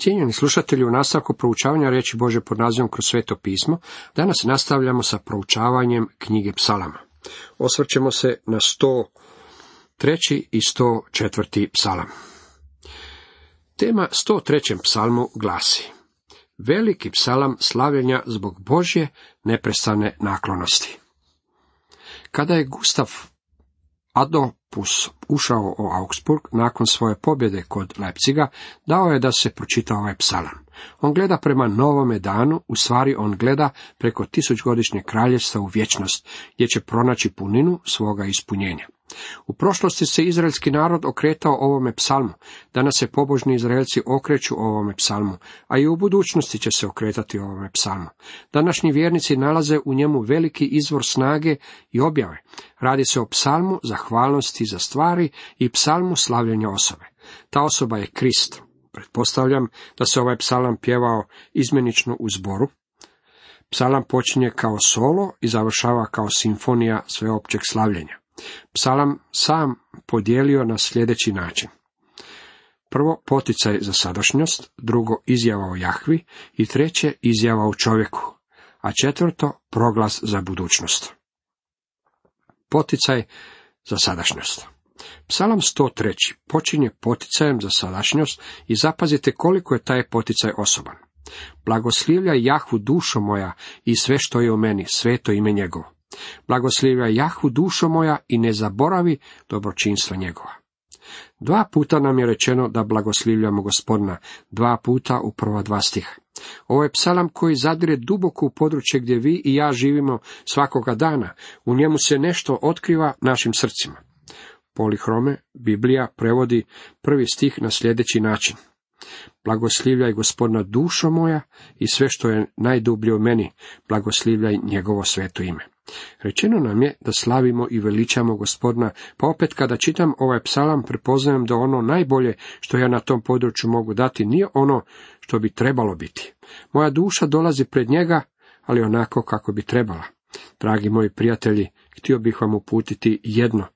Cijenjeni slušatelji, u nastavku proučavanja reći Bože pod nazivom kroz sveto pismo, danas nastavljamo sa proučavanjem knjige psalama. Osvrćemo se na 103. i 104. psalam. Tema 103. psalmu glasi Veliki psalam slavljenja zbog Božje neprestane naklonosti. Kada je Gustav Adopus ušao u Augsburg nakon svoje pobjede kod Leipziga, dao je da se pročita ovaj psalam. On gleda prema novome danu, u stvari on gleda preko tisućgodišnjeg kraljevstva u vječnost, gdje će pronaći puninu svoga ispunjenja. U prošlosti se izraelski narod okretao ovome psalmu, danas se pobožni Izraelci okreću ovome psalmu, a i u budućnosti će se okretati ovome psalmu. Današnji vjernici nalaze u njemu veliki izvor snage i objave. Radi se o psalmu zahvalnosti za stvari i psalmu slavljenja osobe. Ta osoba je Krist. Pretpostavljam da se ovaj psalam pjevao izmenično u zboru. Psalam počinje kao solo i završava kao simfonija sveopćeg slavljenja. Psalam sam podijelio na sljedeći način. Prvo, poticaj za sadašnjost, drugo, izjava o Jahvi i treće, izjava o čovjeku, a četvrto, proglas za budućnost. Poticaj za sadašnjost. Psalam 103. počinje poticajem za sadašnjost i zapazite koliko je taj poticaj osoban. Blagoslivlja Jahvu dušo moja i sve što je u meni, sveto ime njegovo. Blagoslivlja Jahvu dušo moja i ne zaboravi dobročinstva njegova. Dva puta nam je rečeno da blagoslivljamo gospodina, dva puta u prva dva stiha. Ovo je psalam koji zadire duboko u područje gdje vi i ja živimo svakoga dana. U njemu se nešto otkriva našim srcima. Polihrome, Biblija prevodi prvi stih na sljedeći način. Blagoslivljaj gospodina dušo moja i sve što je najdublje u meni, blagoslivljaj njegovo sveto ime. Rečeno nam je da slavimo i veličamo gospodina, pa opet kada čitam ovaj psalam prepoznajem da ono najbolje što ja na tom području mogu dati nije ono što bi trebalo biti. Moja duša dolazi pred njega, ali onako kako bi trebala. Dragi moji prijatelji, htio bih vam uputiti jedno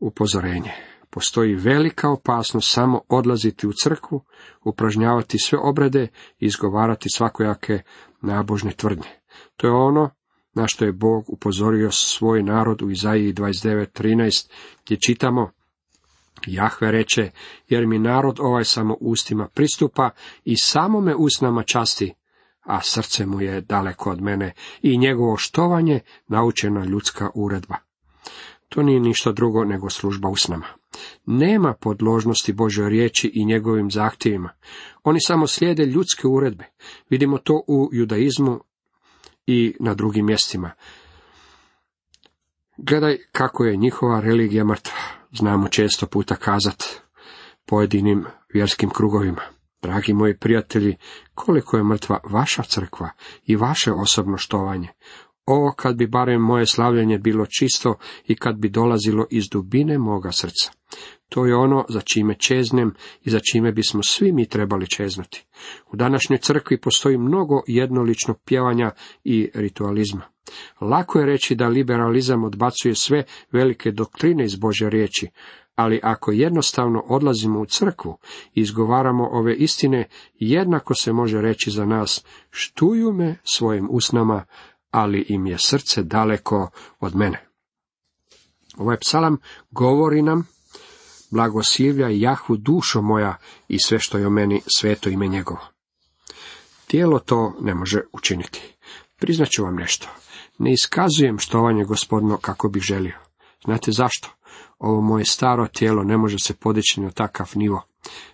upozorenje. Postoji velika opasnost samo odlaziti u crkvu, upražnjavati sve obrede i izgovarati svakojake nabožne tvrdnje. To je ono na što je Bog upozorio svoj narod u Izaiji 29.13, gdje čitamo Jahve reče, jer mi narod ovaj samo ustima pristupa i samo me usnama časti, a srce mu je daleko od mene i njegovo štovanje naučena ljudska uredba. To nije ništa drugo nego služba usnama. Nema podložnosti Božoj riječi i njegovim zahtjevima. Oni samo slijede ljudske uredbe. Vidimo to u judaizmu i na drugim mjestima. Gledaj kako je njihova religija mrtva. Znamo često puta kazat pojedinim vjerskim krugovima. Dragi moji prijatelji, koliko je mrtva vaša crkva i vaše osobno štovanje. O, kad bi barem moje slavljenje bilo čisto i kad bi dolazilo iz dubine moga srca. To je ono za čime čeznem i za čime bismo svi mi trebali čeznuti. U današnjoj crkvi postoji mnogo jednoličnog pjevanja i ritualizma. Lako je reći da liberalizam odbacuje sve velike doktrine iz Božje riječi, ali ako jednostavno odlazimo u crkvu i izgovaramo ove istine, jednako se može reći za nas, štuju me svojim usnama, ali im je srce daleko od mene. Ovaj psalam govori nam blagosilja Jahvu dušo moja i sve što je o meni sveto ime njegovo. Tijelo to ne može učiniti. Priznaću vam nešto. Ne iskazujem štovanje gospodino kako bih želio. Znate zašto? Ovo moje staro tijelo ne može se podići na takav nivo.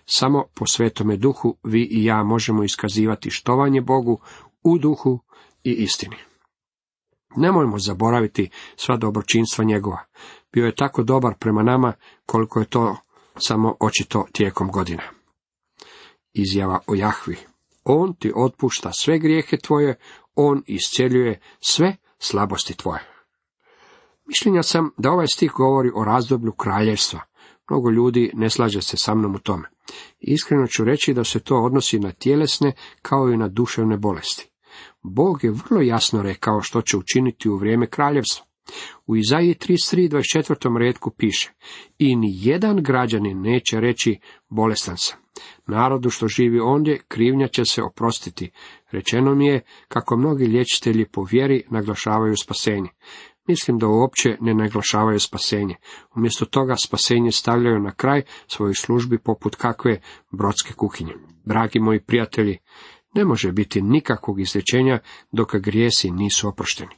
Samo po svetome duhu vi i ja možemo iskazivati štovanje Bogu u duhu i istini. Nemojmo zaboraviti sva dobročinstva njegova. Bio je tako dobar prema nama koliko je to samo očito tijekom godina. Izjava o Jahvi. On ti otpušta sve grijehe tvoje, on isceljuje sve slabosti tvoje. Mišljenja sam da ovaj stih govori o razdoblju kraljevstva. Mnogo ljudi ne slaže se sa mnom u tome. Iskreno ću reći da se to odnosi na tjelesne kao i na duševne bolesti. Bog je vrlo jasno rekao što će učiniti u vrijeme kraljevstva. U Izaiji 33.24. redku piše I ni jedan građanin neće reći bolestan sam. Narodu što živi ondje, krivnja će se oprostiti. Rečeno mi je kako mnogi liječitelji po vjeri naglašavaju spasenje. Mislim da uopće ne naglašavaju spasenje. Umjesto toga spasenje stavljaju na kraj svojih službi poput kakve brodske kuhinje. Dragi moji prijatelji, ne može biti nikakvog izlječenja dok grijesi nisu oprošteni.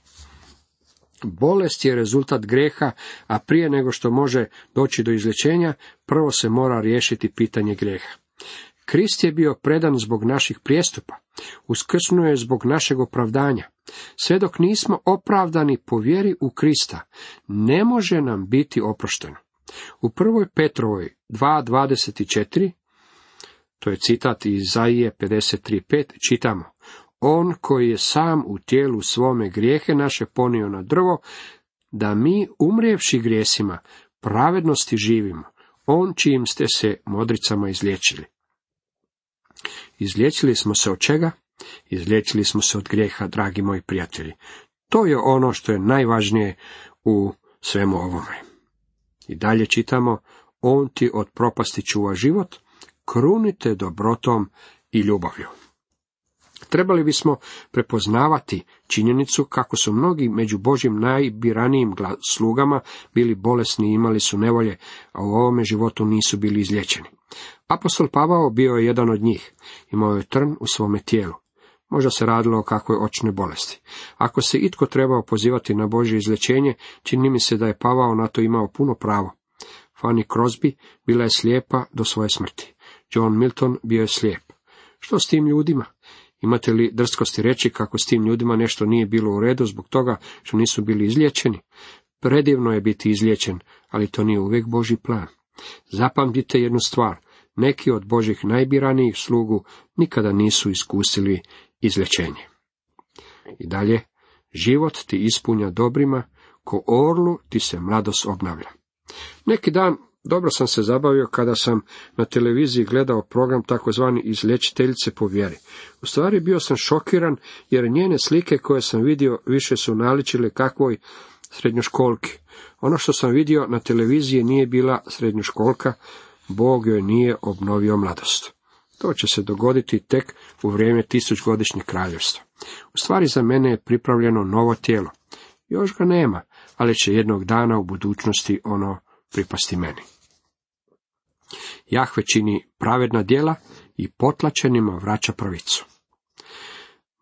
Bolest je rezultat greha, a prije nego što može doći do izlječenja, prvo se mora riješiti pitanje greha. Krist je bio predan zbog naših prijestupa, uskrsnuo je zbog našeg opravdanja. Sve dok nismo opravdani po vjeri u Krista, ne može nam biti oprošteno. U prvoj Petrovoj 2.24, to je citat iz Izaije 53.5, čitamo On koji je sam u tijelu svome grijehe naše ponio na drvo, da mi, umrijevši grijesima, pravednosti živimo, on čijim ste se modricama izliječili. Izliječili smo se od čega? Izliječili smo se od grijeha, dragi moji prijatelji. To je ono što je najvažnije u svemu ovome. I dalje čitamo, on ti od propasti čuva život, krunite dobrotom i ljubavlju. Trebali bismo prepoznavati činjenicu kako su mnogi među Božim najbiranijim slugama bili bolesni i imali su nevolje, a u ovome životu nisu bili izlječeni. Apostol Pavao bio je jedan od njih, imao je trn u svome tijelu. Možda se radilo o kakvoj očne bolesti. Ako se itko trebao pozivati na Božje izlječenje, čini mi se da je Pavao na to imao puno pravo. Fanny Crosby bila je slijepa do svoje smrti. John Milton bio je slijep. Što s tim ljudima? Imate li drskosti reći kako s tim ljudima nešto nije bilo u redu zbog toga što nisu bili izliječeni? Predivno je biti izliječen, ali to nije uvijek Boži plan. Zapamtite jednu stvar, neki od Božih najbiranijih slugu nikada nisu iskusili izlječenje. I dalje, život ti ispunja dobrima, ko orlu ti se mladost obnavlja. Neki dan dobro sam se zabavio kada sam na televiziji gledao program takozvani izlječiteljice po vjeri. U stvari bio sam šokiran jer njene slike koje sam vidio više su naličile kakvoj srednjoškolki. Ono što sam vidio na televiziji nije bila srednjoškolka, Bog joj nije obnovio mladost. To će se dogoditi tek u vrijeme tisućgodišnjeg kraljevstva. U stvari za mene je pripravljeno novo tijelo. Još ga nema, ali će jednog dana u budućnosti ono pripasti meni. Jahve čini pravedna djela i potlačenima vraća pravicu.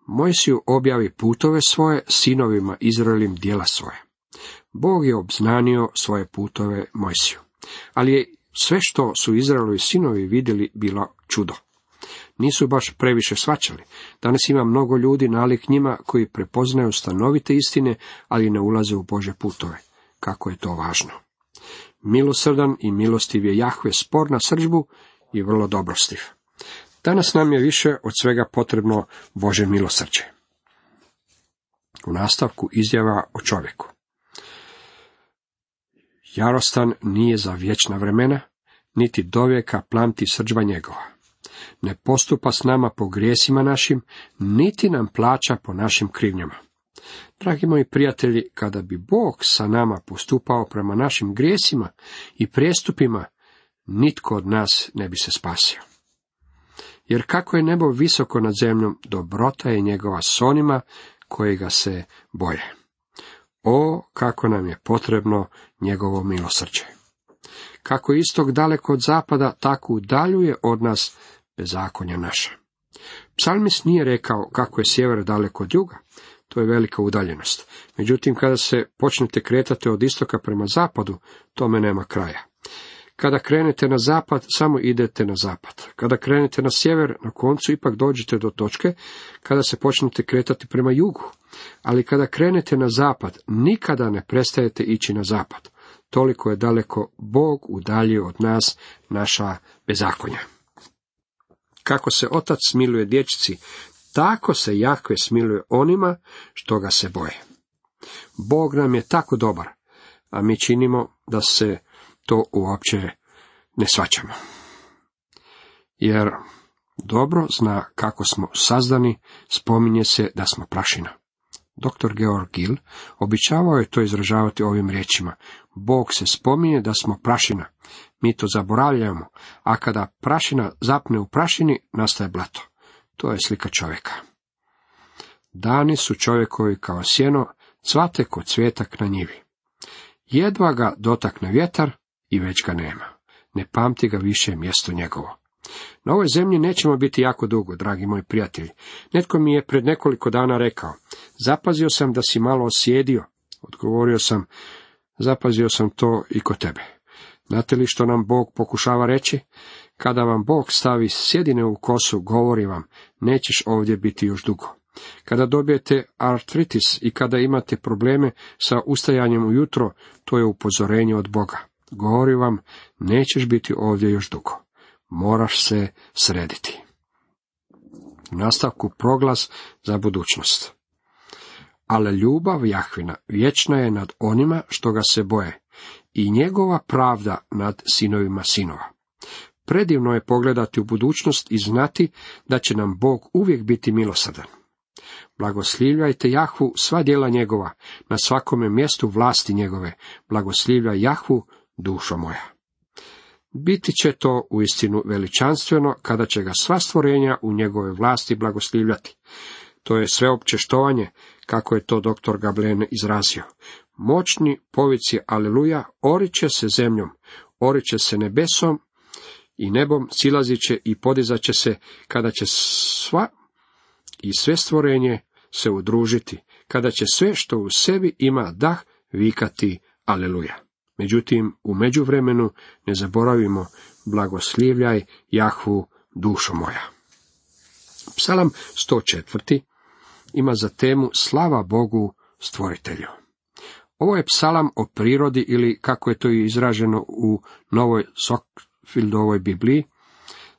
Mojsiju objavi putove svoje, sinovima Izraelim djela svoje. Bog je obznanio svoje putove Mojsiju, ali je sve što su Izraelovi sinovi vidjeli bilo čudo. Nisu baš previše svačali. Danas ima mnogo ljudi nalik njima koji prepoznaju stanovite istine, ali ne ulaze u Bože putove. Kako je to važno. Milosrdan i milostiv je Jahve spor na sržbu i vrlo dobrostiv. Danas nam je više od svega potrebno Bože milosrđe. U nastavku izjava o čovjeku. Jarostan nije za vječna vremena, niti dovijeka plamti srđba njegova. Ne postupa s nama po grijesima našim, niti nam plaća po našim krivnjama. Dragi moji prijatelji, kada bi Bog sa nama postupao prema našim grijesima i prijestupima, nitko od nas ne bi se spasio. Jer kako je nebo visoko nad zemljom, dobrota je njegova s onima koji ga se boje. O, kako nam je potrebno njegovo milosrđe. Kako istog daleko od zapada, tako udaljuje od nas bezakonja naša. Psalmist nije rekao kako je sjever daleko od juga, to je velika udaljenost. Međutim, kada se počnete kretati od istoka prema zapadu, tome nema kraja. Kada krenete na zapad, samo idete na zapad. Kada krenete na sjever, na koncu ipak dođete do točke kada se počnete kretati prema jugu. Ali kada krenete na zapad, nikada ne prestajete ići na zapad. Toliko je daleko Bog udaljio od nas naša bezakonja. Kako se otac smiluje dječici, tako se Jahve smiluje onima što ga se boje. Bog nam je tako dobar, a mi činimo da se to uopće ne svaćamo. Jer dobro zna kako smo sazdani, spominje se da smo prašina. Dr. Georg Gill običavao je to izražavati ovim riječima. Bog se spominje da smo prašina. mi to zaboravljamo, a kada prašina zapne u prašini, nastaje blato. To je slika čovjeka. Dani su čovjekovi kao sjeno, cvate kod cvjetak na njivi. Jedva ga dotakne vjetar i već ga nema. Ne pamti ga više mjesto njegovo. Na ovoj zemlji nećemo biti jako dugo, dragi moji prijatelji. Netko mi je pred nekoliko dana rekao, zapazio sam da si malo osjedio. Odgovorio sam, zapazio sam to i kod tebe. Znate li što nam Bog pokušava reći? Kada vam Bog stavi sjedine u kosu, govori vam, nećeš ovdje biti još dugo. Kada dobijete artritis i kada imate probleme sa ustajanjem ujutro, to je upozorenje od Boga. Govori vam, nećeš biti ovdje još dugo. Moraš se srediti. U nastavku proglas za budućnost. Ali ljubav Jahvina vječna je nad onima što ga se boje i njegova pravda nad sinovima sinova. Predivno je pogledati u budućnost i znati da će nam Bog uvijek biti milosrdan. Blagoslivljajte Jahvu sva djela njegova, na svakome mjestu vlasti njegove. Blagoslivljaj Jahvu, dušo moja. Biti će to uistinu veličanstveno kada će ga sva stvorenja u njegove vlasti blagoslivljati. To je sveopće štovanje, kako je to doktor Gablen izrazio. Moćni povici Aleluja oriće se zemljom, oriće se nebesom i nebom, silazit će i podizat će se, kada će sva i sve stvorenje se udružiti, kada će sve što u sebi ima dah vikati Aleluja. Međutim, u međuvremenu ne zaboravimo blagoslivljaj Jahvu dušo moja. Psalam 104. ima za temu Slava Bogu stvoritelju. Ovo je psalam o prirodi ili kako je to izraženo u novoj Sokfildovoj Bibliji,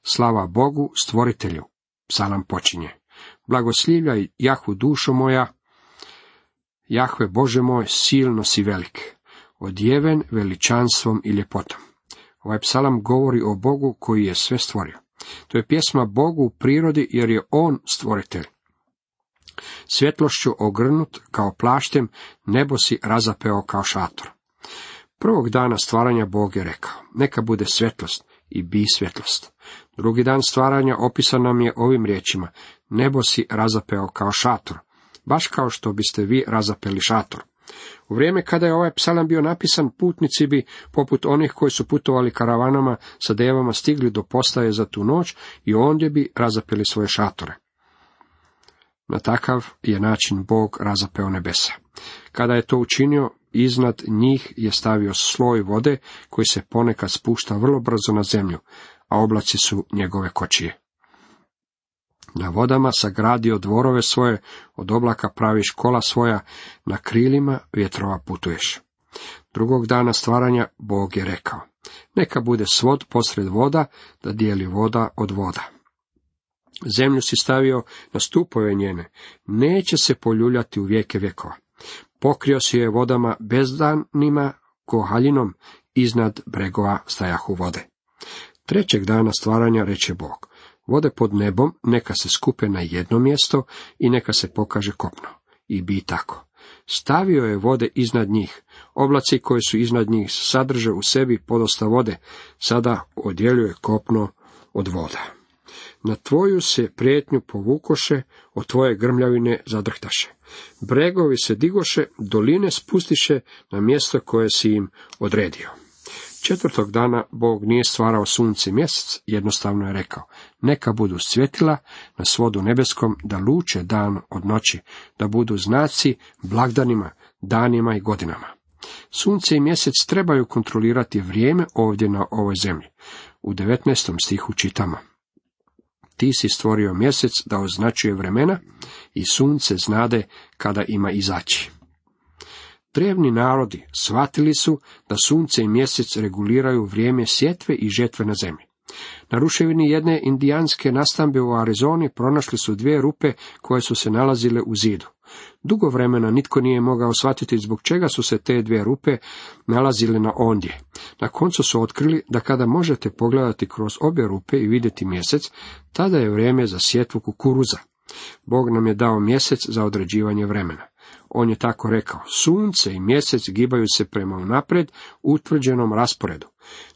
Slava Bogu stvoritelju. Psalam počinje. Blagoslivljaj Jahvu dušo moja, Jahve Bože moj, silno si velik odjeven veličanstvom i ljepotom. Ovaj psalam govori o Bogu koji je sve stvorio. To je pjesma Bogu u prirodi jer je On stvoritelj. Svjetlošću ogrnut kao plaštem, nebo si razapeo kao šator. Prvog dana stvaranja Bog je rekao, neka bude svjetlost i bi svjetlost. Drugi dan stvaranja opisan nam je ovim riječima, nebo si razapeo kao šator, baš kao što biste vi razapeli šator. U vrijeme kada je ovaj psalam bio napisan, putnici bi, poput onih koji su putovali karavanama sa devama, stigli do postaje za tu noć i ondje bi razapeli svoje šatore. Na takav je način Bog razapeo nebesa. Kada je to učinio, iznad njih je stavio sloj vode koji se ponekad spušta vrlo brzo na zemlju, a oblaci su njegove kočije. Na vodama sagradio dvorove svoje, od oblaka praviš kola svoja, na krilima vjetrova putuješ. Drugog dana stvaranja Bog je rekao, neka bude svod posred voda, da dijeli voda od voda. Zemlju si stavio na stupove njene, neće se poljuljati u vijeke vjekova. Pokrio si je vodama bezdanima, kohaljinom, iznad bregova stajahu vode. Trećeg dana stvaranja reče Bog, Vode pod nebom neka se skupe na jedno mjesto i neka se pokaže kopno. I bi tako. Stavio je vode iznad njih. Oblaci koji su iznad njih sadrže u sebi podosta vode. Sada odjeljuje kopno od voda. Na tvoju se prijetnju povukoše, od tvoje grmljavine zadrhtaše. Bregovi se digoše, doline spustiše na mjesto koje si im odredio. Četvrtog dana Bog nije stvarao sunce i mjesec, jednostavno je rekao, neka budu svjetila na svodu nebeskom, da luče dan od noći, da budu znaci blagdanima, danima i godinama. Sunce i mjesec trebaju kontrolirati vrijeme ovdje na ovoj zemlji. U 19. stihu čitamo. Ti si stvorio mjesec da označuje vremena i sunce znade kada ima izaći. Drevni narodi shvatili su da sunce i mjesec reguliraju vrijeme sjetve i žetve na zemlji. Na ruševini jedne indijanske nastambe u Arizoni pronašli su dvije rupe koje su se nalazile u zidu. Dugo vremena nitko nije mogao shvatiti zbog čega su se te dvije rupe nalazile na ondje. Na koncu su otkrili da kada možete pogledati kroz obje rupe i vidjeti mjesec, tada je vrijeme za sjetvu kukuruza. Bog nam je dao mjesec za određivanje vremena. On je tako rekao, sunce i mjesec gibaju se prema unaprijed utvrđenom rasporedu.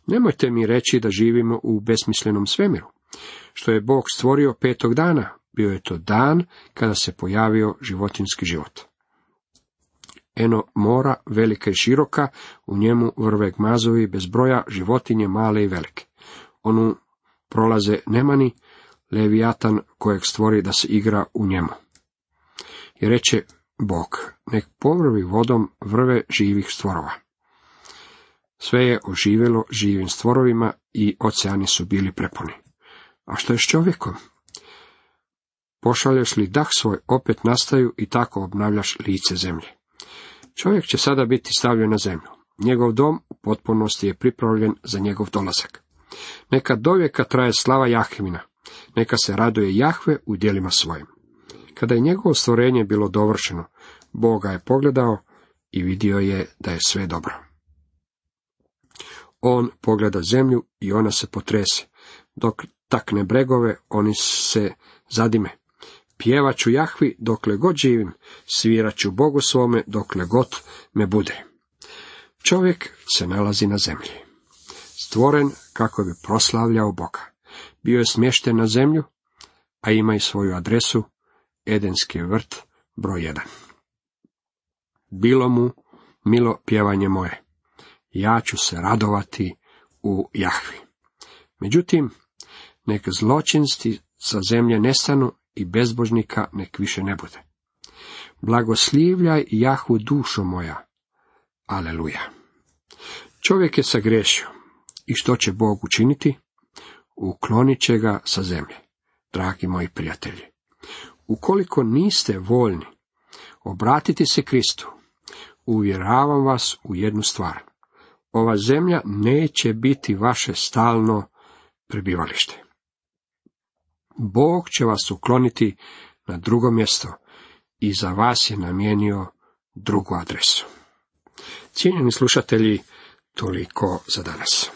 Nemojte mi reći da živimo u besmislenom svemiru. Što je Bog stvorio petog dana, bio je to dan kada se pojavio životinski život. Eno mora, velika i široka, u njemu vrve gmazovi bez broja, životinje male i velike. Onu prolaze nemani, levijatan kojeg stvori da se igra u njemu. I reče Bog, nek povrvi vodom vrve živih stvorova. Sve je oživjelo živim stvorovima i oceani su bili prepuni. A što je s čovjekom? Pošalješ li dah svoj, opet nastaju i tako obnavljaš lice zemlje. Čovjek će sada biti stavljen na zemlju. Njegov dom u potpunosti je pripravljen za njegov dolazak. Neka dovijeka traje slava Jahvina, neka se raduje Jahve u djelima svojim. Kada je njegovo stvorenje bilo dovršeno, Boga je pogledao i vidio je da je sve dobro. On pogleda zemlju i ona se potrese. Dok takne bregove, oni se zadime. Pjevaću Jahvi dokle god živim, sviraću Bogu svome dokle god me bude. Čovjek se nalazi na zemlji. Stvoren kako bi proslavljao Boga. Bio je smješten na zemlju, a ima i svoju adresu, Edenski vrt, broj 1. Bilo mu milo pjevanje moje. Ja ću se radovati u Jahvi. Međutim, nek zločinsti sa zemlje nestanu i bezbožnika nek više ne bude. Blagoslivljaj Jahu dušo moja. Aleluja. Čovjek je sagrešio. I što će Bog učiniti? Uklonit će ga sa zemlje. Dragi moji prijatelji, ukoliko niste voljni obratiti se Kristu, uvjeravam vas u jednu stvar. Ova zemlja neće biti vaše stalno prebivalište. Bog će vas ukloniti na drugo mjesto i za vas je namijenio drugu adresu. Cijenjeni slušatelji, toliko za danas.